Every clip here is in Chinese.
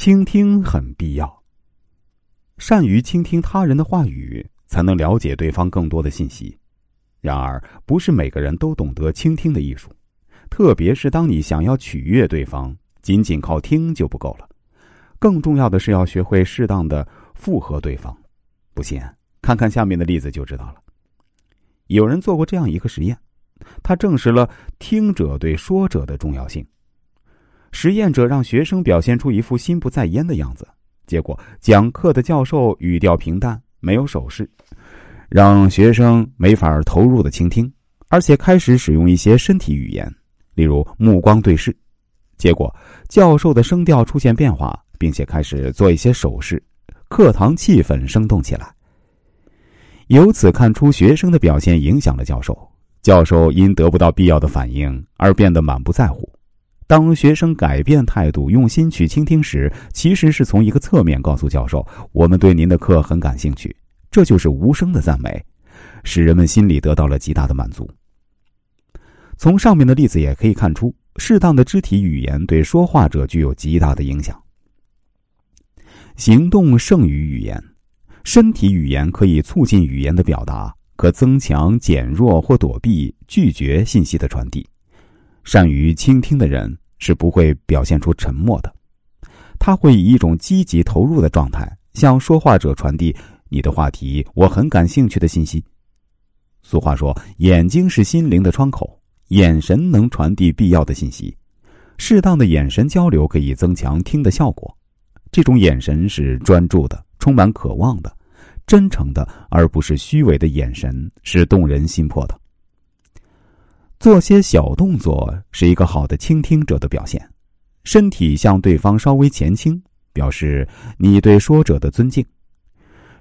倾听很必要。善于倾听他人的话语，才能了解对方更多的信息。然而，不是每个人都懂得倾听的艺术，特别是当你想要取悦对方，仅仅靠听就不够了。更重要的是要学会适当的附和对方。不信，看看下面的例子就知道了。有人做过这样一个实验，他证实了听者对说者的重要性。实验者让学生表现出一副心不在焉的样子，结果讲课的教授语调平淡，没有手势，让学生没法投入的倾听，而且开始使用一些身体语言，例如目光对视。结果教授的声调出现变化，并且开始做一些手势，课堂气氛生动起来。由此看出，学生的表现影响了教授，教授因得不到必要的反应而变得满不在乎。当学生改变态度，用心去倾听时，其实是从一个侧面告诉教授：“我们对您的课很感兴趣。”这就是无声的赞美，使人们心里得到了极大的满足。从上面的例子也可以看出，适当的肢体语言对说话者具有极大的影响。行动胜于语言，身体语言可以促进语言的表达，可增强、减弱或躲避、拒绝信息的传递。善于倾听的人是不会表现出沉默的，他会以一种积极投入的状态向说话者传递你的话题我很感兴趣的信息。俗话说：“眼睛是心灵的窗口，眼神能传递必要的信息。适当的眼神交流可以增强听的效果。这种眼神是专注的、充满渴望的、真诚的，而不是虚伪的眼神，是动人心魄的。”做些小动作是一个好的倾听者的表现，身体向对方稍微前倾，表示你对说者的尊敬；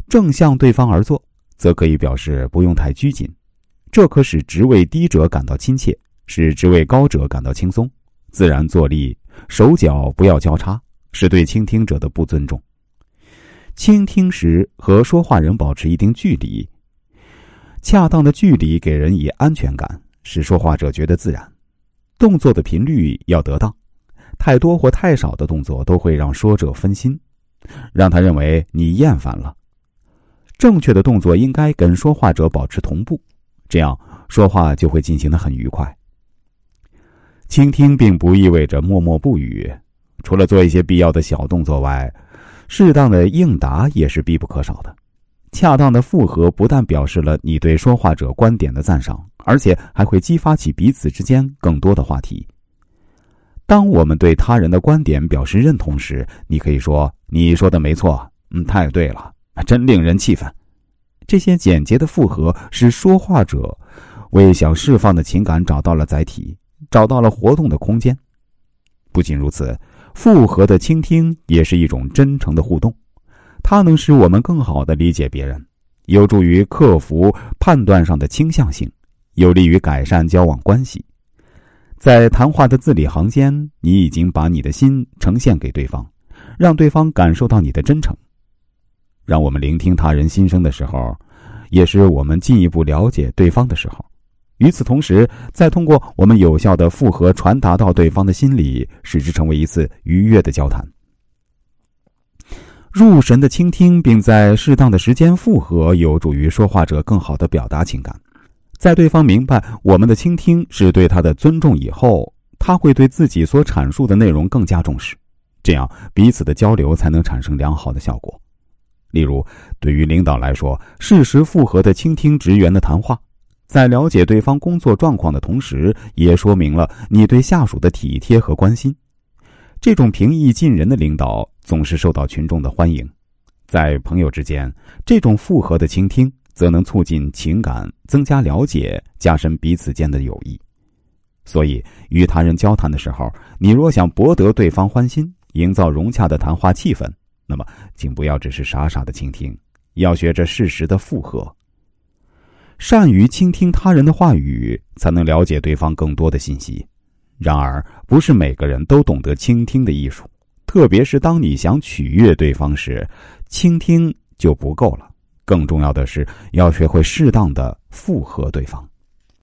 正向对方而坐，则可以表示不用太拘谨，这可使职位低者感到亲切，使职位高者感到轻松。自然坐立，手脚不要交叉，是对倾听者的不尊重。倾听时和说话人保持一定距离，恰当的距离给人以安全感。使说话者觉得自然，动作的频率要得当，太多或太少的动作都会让说者分心，让他认为你厌烦了。正确的动作应该跟说话者保持同步，这样说话就会进行的很愉快。倾听并不意味着默默不语，除了做一些必要的小动作外，适当的应答也是必不可少的。恰当的附和不但表示了你对说话者观点的赞赏。而且还会激发起彼此之间更多的话题。当我们对他人的观点表示认同时，你可以说：“你说的没错，嗯，太对了，真令人气愤。”这些简洁的复合使说话者为想释放的情感找到了载体，找到了活动的空间。不仅如此，复合的倾听也是一种真诚的互动，它能使我们更好的理解别人，有助于克服判断上的倾向性。有利于改善交往关系，在谈话的字里行间，你已经把你的心呈现给对方，让对方感受到你的真诚。让我们聆听他人心声的时候，也是我们进一步了解对方的时候。与此同时，再通过我们有效的复合传达到对方的心里，使之成为一次愉悦的交谈。入神的倾听，并在适当的时间复合，有助于说话者更好的表达情感。在对方明白我们的倾听是对他的尊重以后，他会对自己所阐述的内容更加重视，这样彼此的交流才能产生良好的效果。例如，对于领导来说，适时复合的倾听职员的谈话，在了解对方工作状况的同时，也说明了你对下属的体贴和关心。这种平易近人的领导总是受到群众的欢迎。在朋友之间，这种复合的倾听。则能促进情感，增加了解，加深彼此间的友谊。所以，与他人交谈的时候，你若想博得对方欢心，营造融洽的谈话气氛，那么，请不要只是傻傻的倾听，要学着适时的附和。善于倾听他人的话语，才能了解对方更多的信息。然而，不是每个人都懂得倾听的艺术，特别是当你想取悦对方时，倾听就不够了。更重要的是，要学会适当的附和对方。